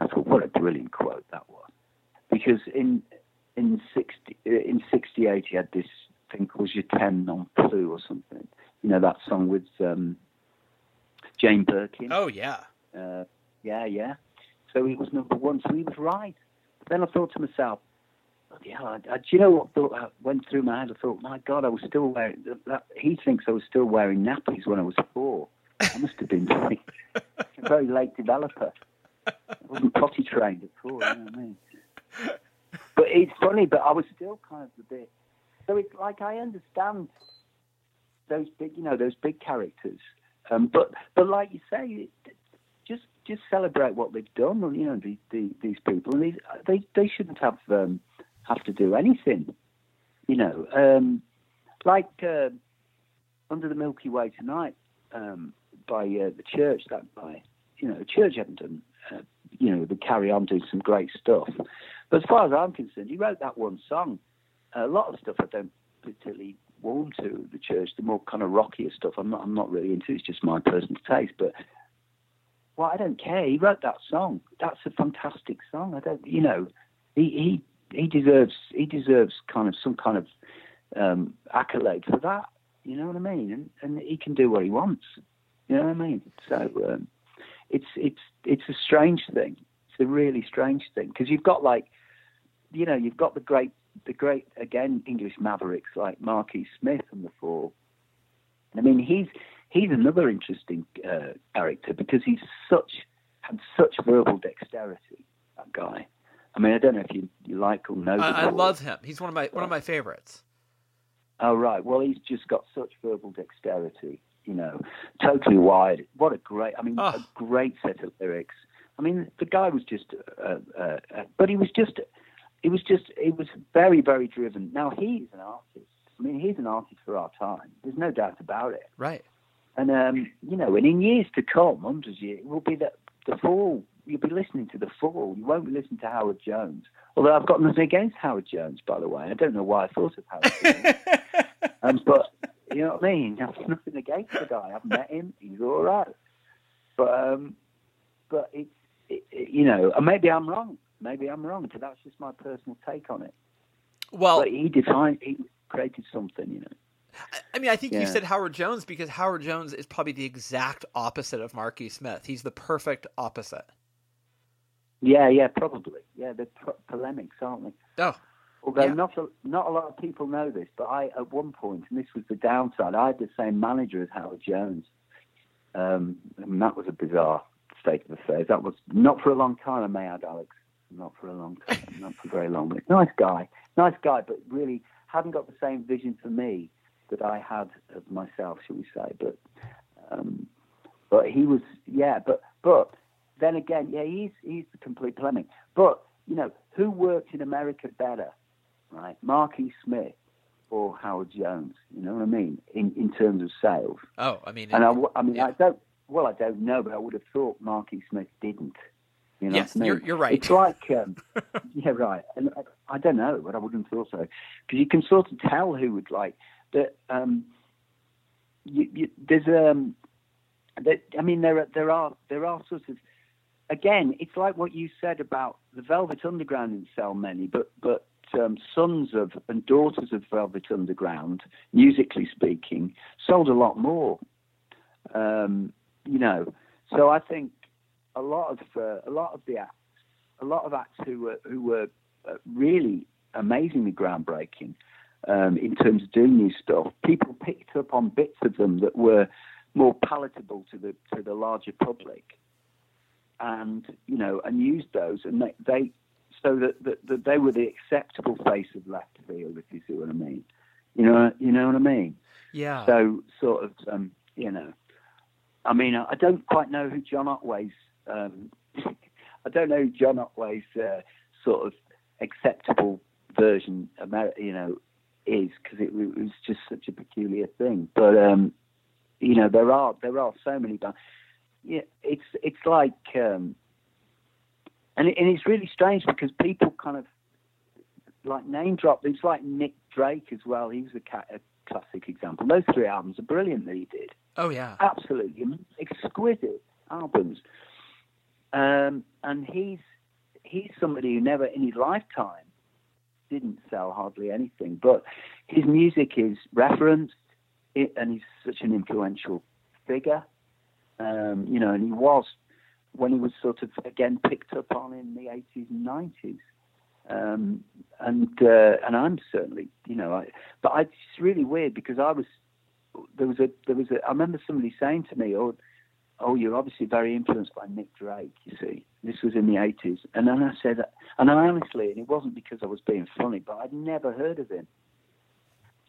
I thought, what a brilliant quote that was. Because in in sixty in sixty eight he had this thing called Je t'aime non plus or something. You know that song with um, Jane Birkin. Oh yeah. Uh, yeah, yeah. So he was number one. So he was right. But then I thought to myself, yeah, I, I, do you know what thought uh, went through my head? I thought, my God, I was still wearing. That, he thinks I was still wearing nappies when I was four. I must have been very, a very late developer. I wasn't potty trained at four. You know what I mean? But it's funny, but I was still kind of a bit. So it's like I understand those big, you know, those big characters. Um, but but like you say, just just celebrate what they've done. You know, the, the, these people, and these, they they shouldn't have um, have to do anything. You know, um, like uh, under the Milky Way tonight um, by uh, the church. That by you know, the church haven't done. Uh, you know, they carry on doing some great stuff. But as far as I'm concerned, he wrote that one song. A lot of stuff I don't particularly warm to the church. The more kind of rockier stuff, I'm not. I'm not really into. It's just my personal taste. But well, I don't care. He wrote that song. That's a fantastic song. I don't. You know, he he he deserves he deserves kind of some kind of um, accolade for that. You know what I mean? And and he can do what he wants. You know what I mean? So um, it's it's it's a strange thing. It's a really strange thing because you've got like, you know, you've got the great the great again English mavericks like Marquis Smith and the Fall. I mean, he's he's another interesting uh, character because he's such had such verbal dexterity. That guy. I mean, I don't know if you, you like or know. I, I love him. He's one of my one of my favorites. Oh right. Well, he's just got such verbal dexterity. You know, totally wired. What a great. I mean, oh. a great set of lyrics. I mean, the guy was just, uh, uh, uh, but he was just, it was just, it was very, very driven. Now he's an artist. I mean, he's an artist for our time. There's no doubt about it. Right. And um, you know, and in years to come, hundreds of years, it will be the the fall. You'll be listening to the fall. You won't be listening to Howard Jones. Although I've got nothing against Howard Jones, by the way. I don't know why I thought of Howard Jones. um, but you know what I mean? I've nothing against the guy. I've met him. He's all right. But um, but it's it, it, you know, and maybe I'm wrong. Maybe I'm wrong. But that's just my personal take on it. Well, but he defined. He created something. You know. I mean, I think yeah. you said Howard Jones because Howard Jones is probably the exact opposite of Marquis Smith. He's the perfect opposite. Yeah, yeah, probably. Yeah, they're polemics, aren't they? Oh. Although yeah. not a, not a lot of people know this, but I at one point, and this was the downside, I had the same manager as Howard Jones, um, and that was a bizarre state of affairs. That was not for a long time, I may add, Alex. Not for a long time, not for very long. But nice guy, nice guy, but really hadn't got the same vision for me that I had of myself, shall we say? But um, but he was, yeah. But but then again, yeah, he's he's the complete polemic. But you know, who worked in America better, right? Marquis Smith or Howard Jones? You know what I mean? In in terms of sales. Oh, I mean, and I, I mean, yeah. I don't. Well, I don't know, but I would have thought Marquis Smith didn't. You know yes, I mean? you're, you're right. It's like, um, yeah, right. And I, I, don't know, but I wouldn't have thought so because you can sort of tell who would like that um, you, you, there's um, that I mean there are there are there are sort of again it's like what you said about the Velvet Underground didn't sell many, but but um, sons of and daughters of Velvet Underground, musically speaking, sold a lot more. Um, you know, so I think a lot of uh, a lot of the acts, a lot of acts who were who were uh, really amazingly groundbreaking um, in terms of doing new stuff. People picked up on bits of them that were more palatable to the to the larger public, and you know, and used those, and they, they so that, that, that they were the acceptable face of left field, if you see what I mean. You know, you know what I mean. Yeah. So sort of, um, you know, I mean, I don't quite know who John Otway's. Um, I don't know who John Otway's uh, sort of acceptable version, you know, is because it, it, was just such a peculiar thing. But um, you know, there are there are so many bands. Yeah, it's it's like, um, and it, and it's really strange because people kind of like name drop. It's like Nick Drake as well. He was a, ca- a classic example. Those three albums are brilliant that he did. Oh yeah. absolutely exquisite albums. Um, and he's he's somebody who never in his lifetime didn't sell hardly anything, but his music is referenced, it, and he's such an influential figure. Um, you know, and he was when he was sort of again picked up on in the 80s and 90s. Um, and uh, and I'm certainly, you know, I, but I, it's really weird because I was there was a there was a I remember somebody saying to me, "Oh, oh, you're obviously very influenced by Nick Drake." You see, this was in the '80s, and then I said, and I honestly, and it wasn't because I was being funny, but I'd never heard of him.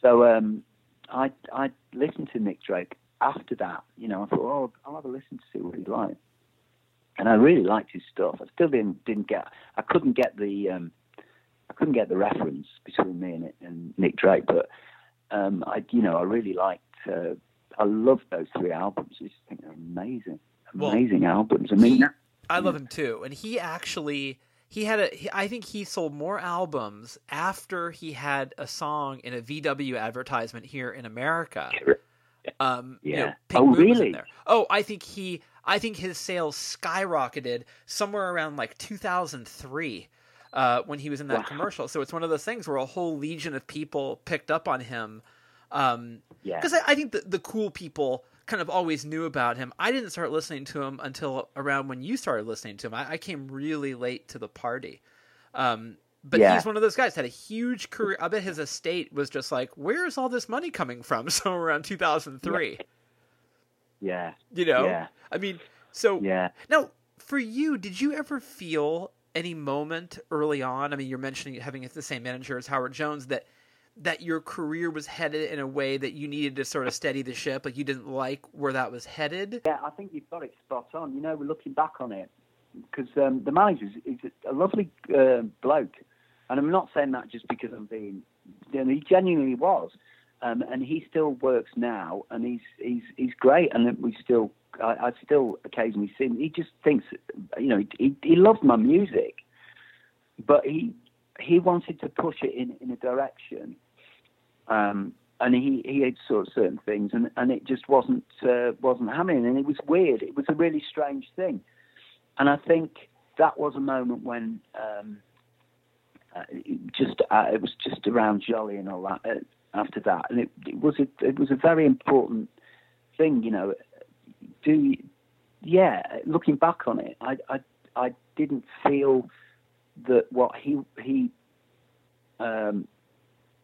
So um, I I listened to Nick Drake after that. You know, I thought, oh, I'll have a listen to see what he's like, and I really liked his stuff. I still didn't didn't get, I couldn't get the um, I couldn't get the reference between me and, and Nick Drake, but um, I, you know, I really liked. Uh, I love those three albums. I just think they're amazing, Well, amazing albums. I mean, he- I love him too, and he actually he had a. He, I think he sold more albums after he had a song in a VW advertisement here in America. Um, you know, Yeah. Oh, Moon was in really? there. Oh, I think he. I think his sales skyrocketed somewhere around like 2003 uh, when he was in that Wow. commercial. So it's one of those things where a whole legion of people picked up on him. Um, yeah, because I, I think the, the cool people kind of always knew about him. I didn't start listening to him until around when you started listening to him. I, I came really late to the party. Um, but Yeah. he's one of those guys had a huge career. I bet his estate was just like, where's all this money coming from? So around 2003, yeah, you know. Yeah. I mean, so yeah. now for you, did you ever feel any moment early on? I mean, you're mentioning having the same manager as Howard Jones that that your career was headed in a way that you needed to sort of steady the ship, like you didn't like where that was headed. Yeah, I think you've got it spot on. You know, we're looking back on it because um, the manager is, is a lovely uh, bloke, and I'm not saying that just because I'm being. You know, he genuinely was, um, and he still works now, and he's he's he's great, and we still I, I still occasionally see him. He just thinks, you know, he he loved my music, but he he wanted to push it in in a direction um, and he, he had sort of certain things, and, and it just wasn't uh, wasn't happening, and it was weird. It was a really strange thing, and I think that was a moment when um, just uh, it was just around Jolly and all that. Uh, after that, and it, it was a it was a very important thing, you know. Do yeah, looking back on it, I I I didn't feel that what he he um,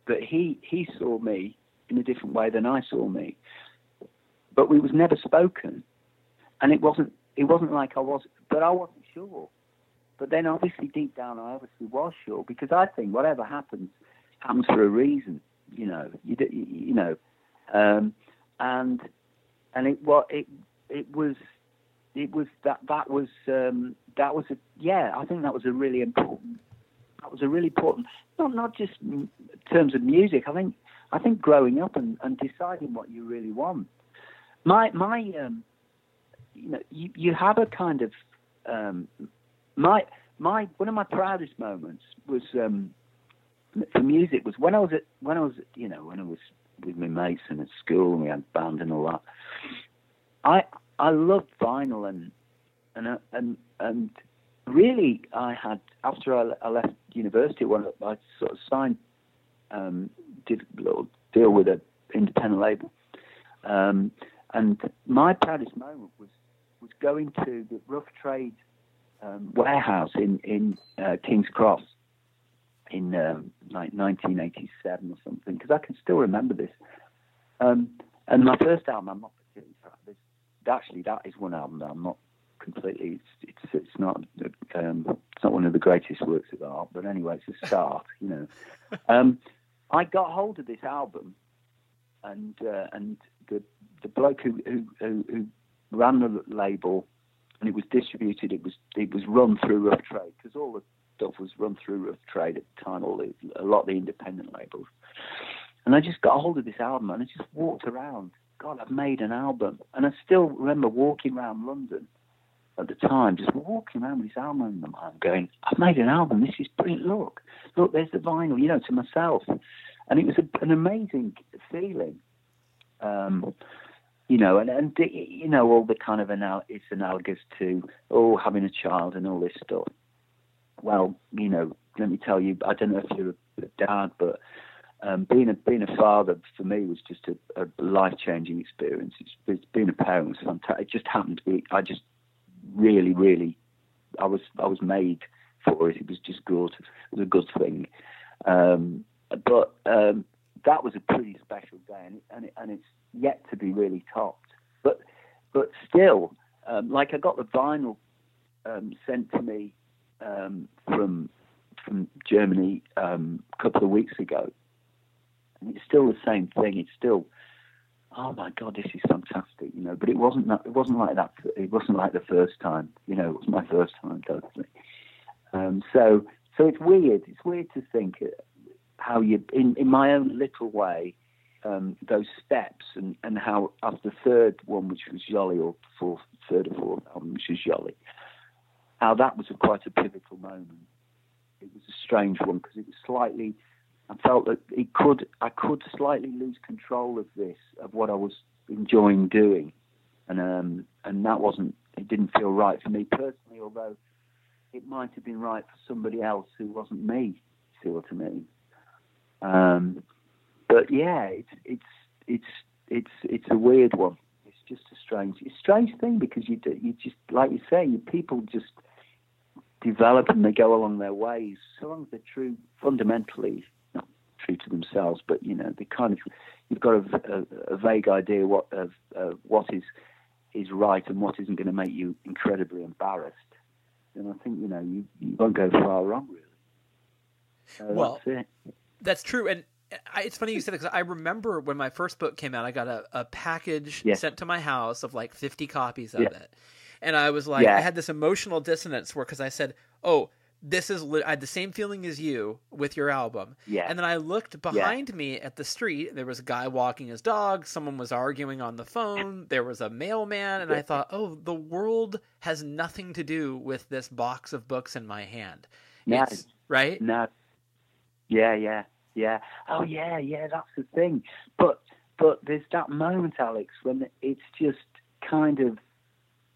that he he saw me in a different way than I saw me. But we was never spoken, and it wasn't it wasn't like I was, but I wasn't sure. But then obviously deep down I obviously was sure because I think whatever happens happens for a reason. You know, you you know, um, and and it what it it was it was that that was um, that was a yeah I think that was a really important that was a really important not not just in terms of music. I think I think growing up and, and deciding what you really want. My my um, you know you, you have a kind of um, my my one of my proudest moments was um, for music was when I was at when I was you know when I was with my mates and at school and we had band and all that. I I loved vinyl and and uh, and and really I had after I, I left university I sort of signed um, did a little deal with an independent label um, and my proudest moment was was going to the rough trade um, warehouse in in uh, King's Cross in um, like 1987 or something because I can still remember this um, and my first album I'm not particularly proud of this actually that is one album that I'm not completely. It's it's, it's not um, it's not one of the greatest works of art, but anyway, it's a start. you know, um, I got hold of this album, and uh, and the the bloke who who, who, who ran the label, and it was distributed. It was it was run through Rough Trade because all the stuff was run through Rough Trade at the time. All the, a lot of the independent labels, and I just got hold of this album and I just walked around. God, I've made an album, and I still remember walking around London at the time, just walking around with this album in my mind, going, "I've made an album. This is brilliant. Look, look, there's the vinyl." You know, to myself, and it was a, an amazing feeling. Um, you know, and and you know all the kind of anal- it's analogous to oh having a child and all this stuff. Well, you know, let me tell you, I don't know if you're a dad, but um, being a being a father for me was just a, a life changing experience. It's, it's, being a parent was fantastic. It just happened to be. I just really, really, I was I was made for it. It was just good. It was a good thing. Um, but um, that was a pretty special day, and, and, it, and it's yet to be really topped. But but still, um, like I got the vinyl um, sent to me um, from from Germany um, a couple of weeks ago, and it's still the same thing. It's still, oh my god, this is fantastic, you know. But it wasn't that. It wasn't like that. It wasn't like the first time, you know. It was my first time totally. Um, so so it's weird. It's weird to think how you, in in my own little way, um, those steps and, and how after the third one, which was Jolly, or fourth, third or fourth album, which was Jolly, how that was a, quite a pivotal moment. It was a strange one because it was slightly I felt that it could I could slightly lose control of this of what I was enjoying doing, and um, and that wasn't it didn't feel right for me personally. Although it might have been right for somebody else who wasn't me. See what I mean? Um, but yeah, it's it's it's it's it's a weird one. It's just a strange, it's a strange thing because you do, you just like you say, people just develop and they go along their ways so long as they're true fundamentally not true to themselves, but you know, they kind of you've got a, a, a vague idea what of uh, what is is right and what isn't going to make you incredibly embarrassed. And I think you know you, you won't go far wrong really. So well, that's, true, and I, it's funny you said it because I remember when my first book came out, I got a, a package yeah. sent to my house of like 50 copies of yeah. it. And I was like, yeah. I had this emotional dissonance where, because I said, oh, this is li- I had the same feeling as you with your album. Yeah. And then I looked behind me at the street. There was a guy walking his dog. Someone was arguing on the phone. There was a mailman, and I thought, oh, the world has nothing to do with this box of books in my hand. It's, right? No. Yeah, yeah, yeah. Oh, yeah, yeah. That's the thing. But but there's that moment, Alex, when it's just kind of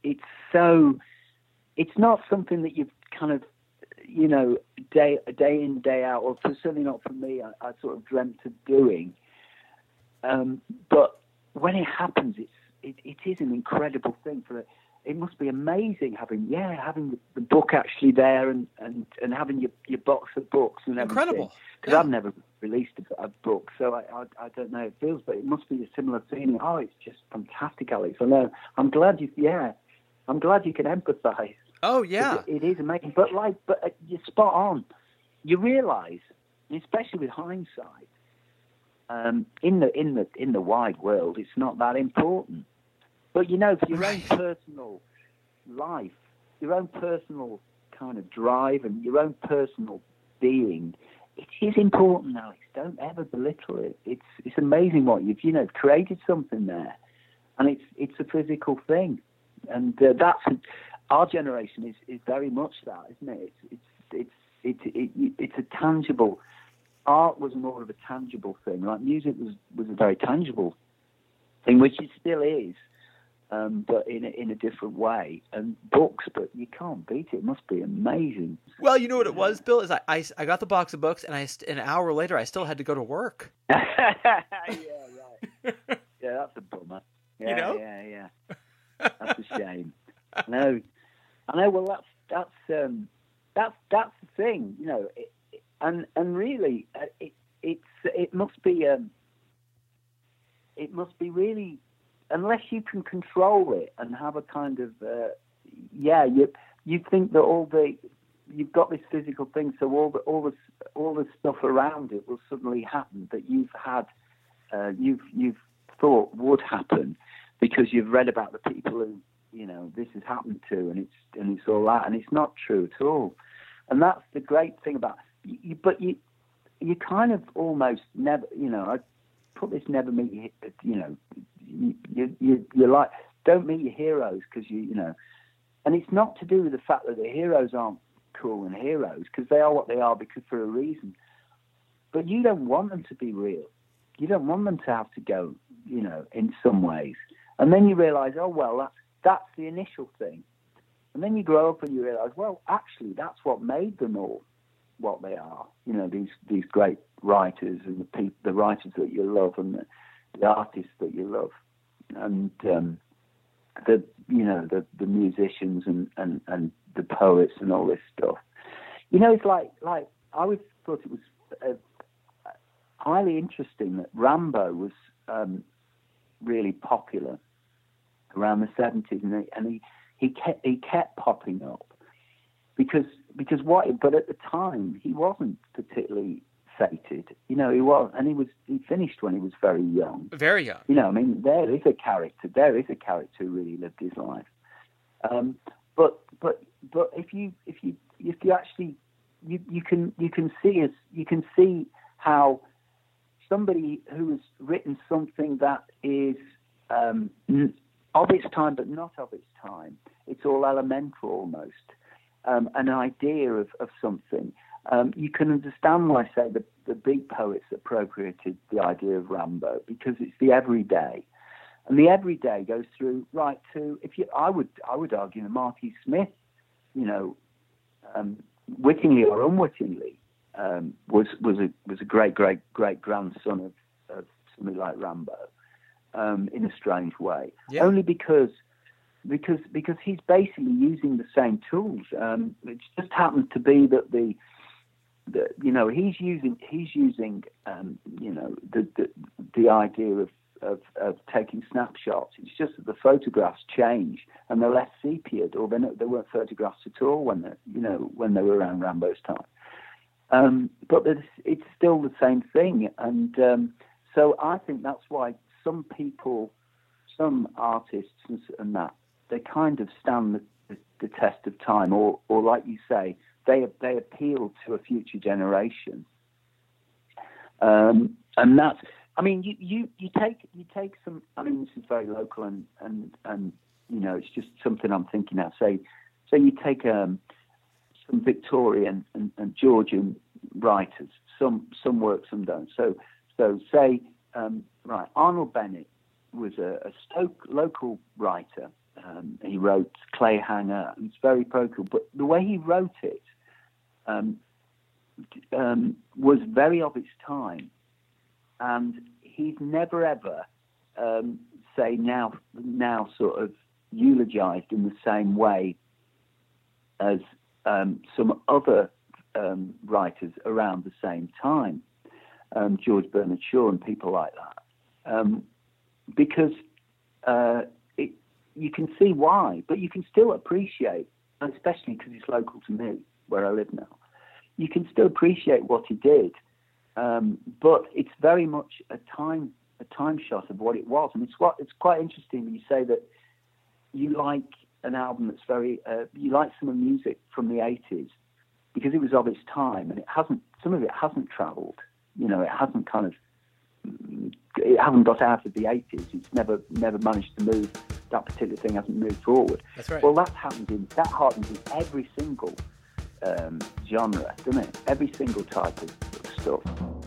it's so it's not something that you've kind of you know, day day in day out, or certainly not for me. I, I sort of dreamt of doing. Um, but when it happens, it's it, it is an incredible thing for it. It must be amazing having yeah having the, book actually there and, and, and having your, your box of books and everything. Incredible. Because yeah. I've never released a, a book, so I, I, I don't know how it feels, but it must be a similar feeling. Oh, it's just fantastic, Alex. I know. I'm glad you yeah. I'm glad you can empathise. Oh yeah, it, it is amazing. But like, but uh, you're spot on. You realise, especially with hindsight, um, in the in the in the wide world, it's not that important. But you know, for your own personal life, your own personal kind of drive, and your own personal being, it is important, Alex. Don't ever belittle it. It's it's amazing what you've you know created something there, and it's it's a physical thing, and uh, that's our generation is, is very much that, isn't it? It's it's it's it, it, it's a tangible. Art was more of a tangible thing. Like music was was a very tangible thing, which it still is, um, but in a, in a different way. And books, but you can't beat it. It must be amazing. Well, you know what it was, Bill? Is I, I, I got the box of books, and I an hour later I still had to go to work. yeah, right. yeah, that's a bummer. Yeah, you know? yeah, yeah. That's a shame. No, I know. Well, that's that's um, that's that's the thing, you know. It, and and really, uh, it it's it must be um, it must be really unless you can control it and have a kind of uh, yeah you you think that all the you've got this physical thing so all the all the all the stuff around it will suddenly happen that you've had uh, you've you've thought would happen because you've read about the people who you know this has happened to, and it's and it's all that, and it's not true at all. And that's the great thing about you. But you you kind of almost never, you know, I put this never meet your, you know, you you you you're like don't meet your heroes because you you know, and it's not to do with the fact that the heroes aren't cool and heroes because they are what they are because for a reason. But you don't want them to be real. You don't want them to have to go, you know, in some ways And then you realize, oh, well, that's, that's the initial thing. And then you grow up and you realize, well, actually, that's what made them all what they are. You know, these, these great writers and the, people, the writers that you love and the, the artists that you love. And um, the, you know, the, the musicians and, and, and the poets and all this stuff. You know, it's like, like I always thought it was uh, highly interesting that Rimbaud was um, really popular around the 70s, and and he, he kept he kept popping up because because what? But at the time, he wasn't particularly fated. You know, he was, and he was he finished when he was very young. Very young. You know, I mean, there is a character. There is a character who really lived his life. Um, but but but if you if you if you actually you, you can you can see as you can see how somebody who has written something that is um, of its time but not of its time. It's all elemental almost. Um, an idea of, of something. Um, you can understand why, I say, the, the big poets appropriated the idea of Rimbaud because it's the everyday, and the everyday goes through right to if you. I would I would argue that Marty Smith, you know, um, wittingly or unwittingly, um, was was a was a great great great grandson of, of somebody like Rimbaud, um, in a strange way. Yeah. Only because because because he's basically using the same tools. Um, it just happens to be that the the, you know he's using he's using um, you know the, the the idea of, of of taking snapshots. It's just that the photographs change and they're less sepiaed, or not, they weren't photographs at all when they you know when they were around Rimbaud's time. Um, but it's, it's still the same thing, and um, so I think that's why some people, some artists and that they kind of stand the, the, test of time, or or like you say, they they appeal to a future generation. Um, and that's, I mean, you, you, you take you take some. I mean, this is very local, and and and you know, it's just something I'm thinking now. Say, say you take um, some Victorian and, and Georgian writers. Some some work, some don't. So so say um, right, Arnold Bennett was a, a Stoke local writer. Um, he wrote Clayhanger. It's very parochial, but the way he wrote it um, um, was very of its time, and he's never ever um, say now now sort of eulogized in the same way as um, some other um, writers around the same time, George Bernard Shaw and people like that, because uh, you can see why, but you can still appreciate, especially because it's local to me where I live now. You can still appreciate what he did, um, but it's very much a time a time shot of what it was, and it's what it's quite interesting when you say that you like an album that's very uh, you like some of the music from the 80s because it was of its time and it hasn't some of it hasn't traveled you know it hasn't kind of it hasn't got out of the 80s it's never never managed to move that particular thing hasn't moved forward. That's right. well that happens in that happens in every single um, genre doesn't it? Every single type of, of stuff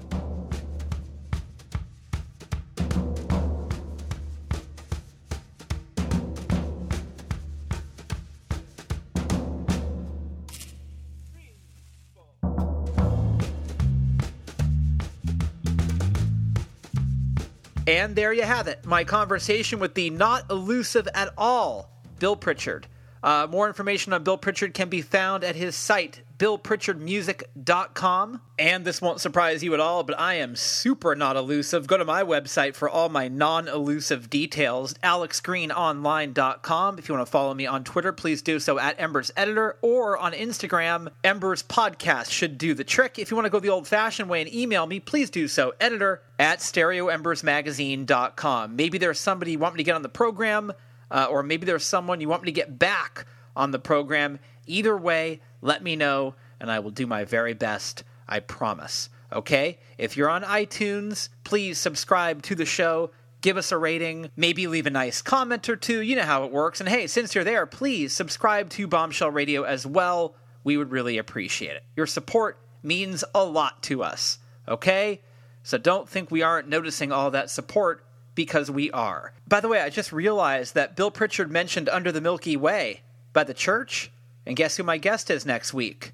And there you have it. My conversation with the not elusive at all, Bill Pritchard. Uh, more information on Bill Pritchard can be found at his site, billpritchardmusic.com. And this won't surprise you at all, but I am super not elusive. Go to my website for all my non elusive details, alexgreenonline.com. If you want to follow me on Twitter, please do so at Embers Editor or on Instagram. Embers Podcast should do the trick. If you want to go the old fashioned way and email me, please do so, editor at stereoembersmagazine.com. Maybe there's somebody you want me to get on the program uh, or maybe there's someone you want me to get back on the program. Either way, let me know, and I will do my very best. I promise. Okay? If you're on iTunes, please subscribe to the show. Give us a rating, maybe leave a nice comment or two. You know how it works. And hey, since you're there, please subscribe to Bombshell Radio as well. We would really appreciate it. Your support means a lot to us. Okay? So don't think we aren't noticing all that support because we are. By the way, I just realized that Bill Pritchard mentioned Under the Milky Way by the church. And guess who my guest is next week?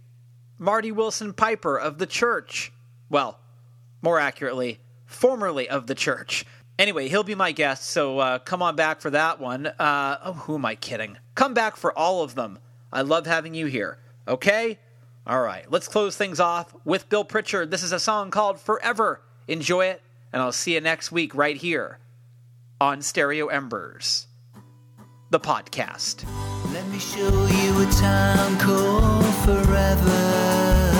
Marty Willson-Piper of the church. Well, more accurately, formerly of the church. Anyway, he'll be my guest, so uh, come on back for that one. Uh, oh, who am I kidding? Come back for all of them. I love having you here. Okay? All right, let's close things off with Bill Pritchard. This is a song called Forever. Enjoy it, and I'll see you next week right here on Stereo Embers, the podcast. Let me show you a town called Forever.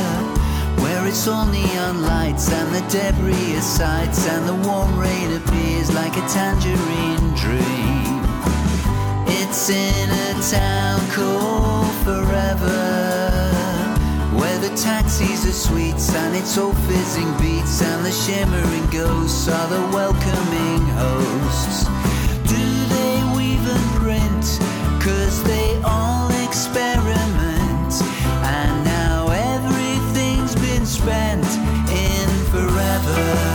Where it's all neon lights and the debris is sights and the warm rain appears like a tangerine dream. It's in a town called Forever. Where the taxis are sweets and it's all fizzing beats and the shimmering ghosts are the welcoming hosts. Do they weave and print? Cause they all experiment. And now everything's been spent in forever.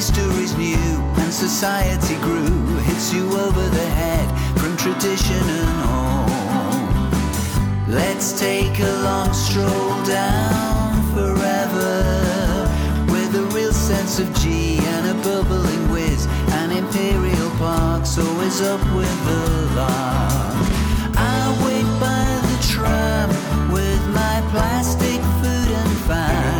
History's new and society grew, hits you over the head from tradition and home. Let's take a long stroll down forever, with a real sense of G and a bubbling whiz, and Imperial Park's always up with the lark. I wait by the tram with my plastic food and fan,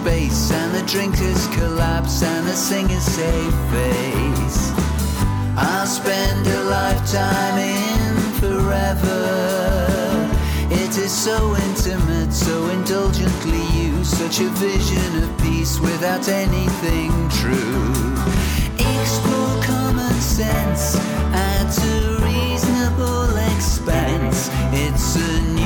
space, and the drinkers collapse and the singers say face. I'll spend a lifetime in forever. It is so intimate, so indulgently used, such a vision of peace without anything true. Explore common sense at a reasonable expense. It's a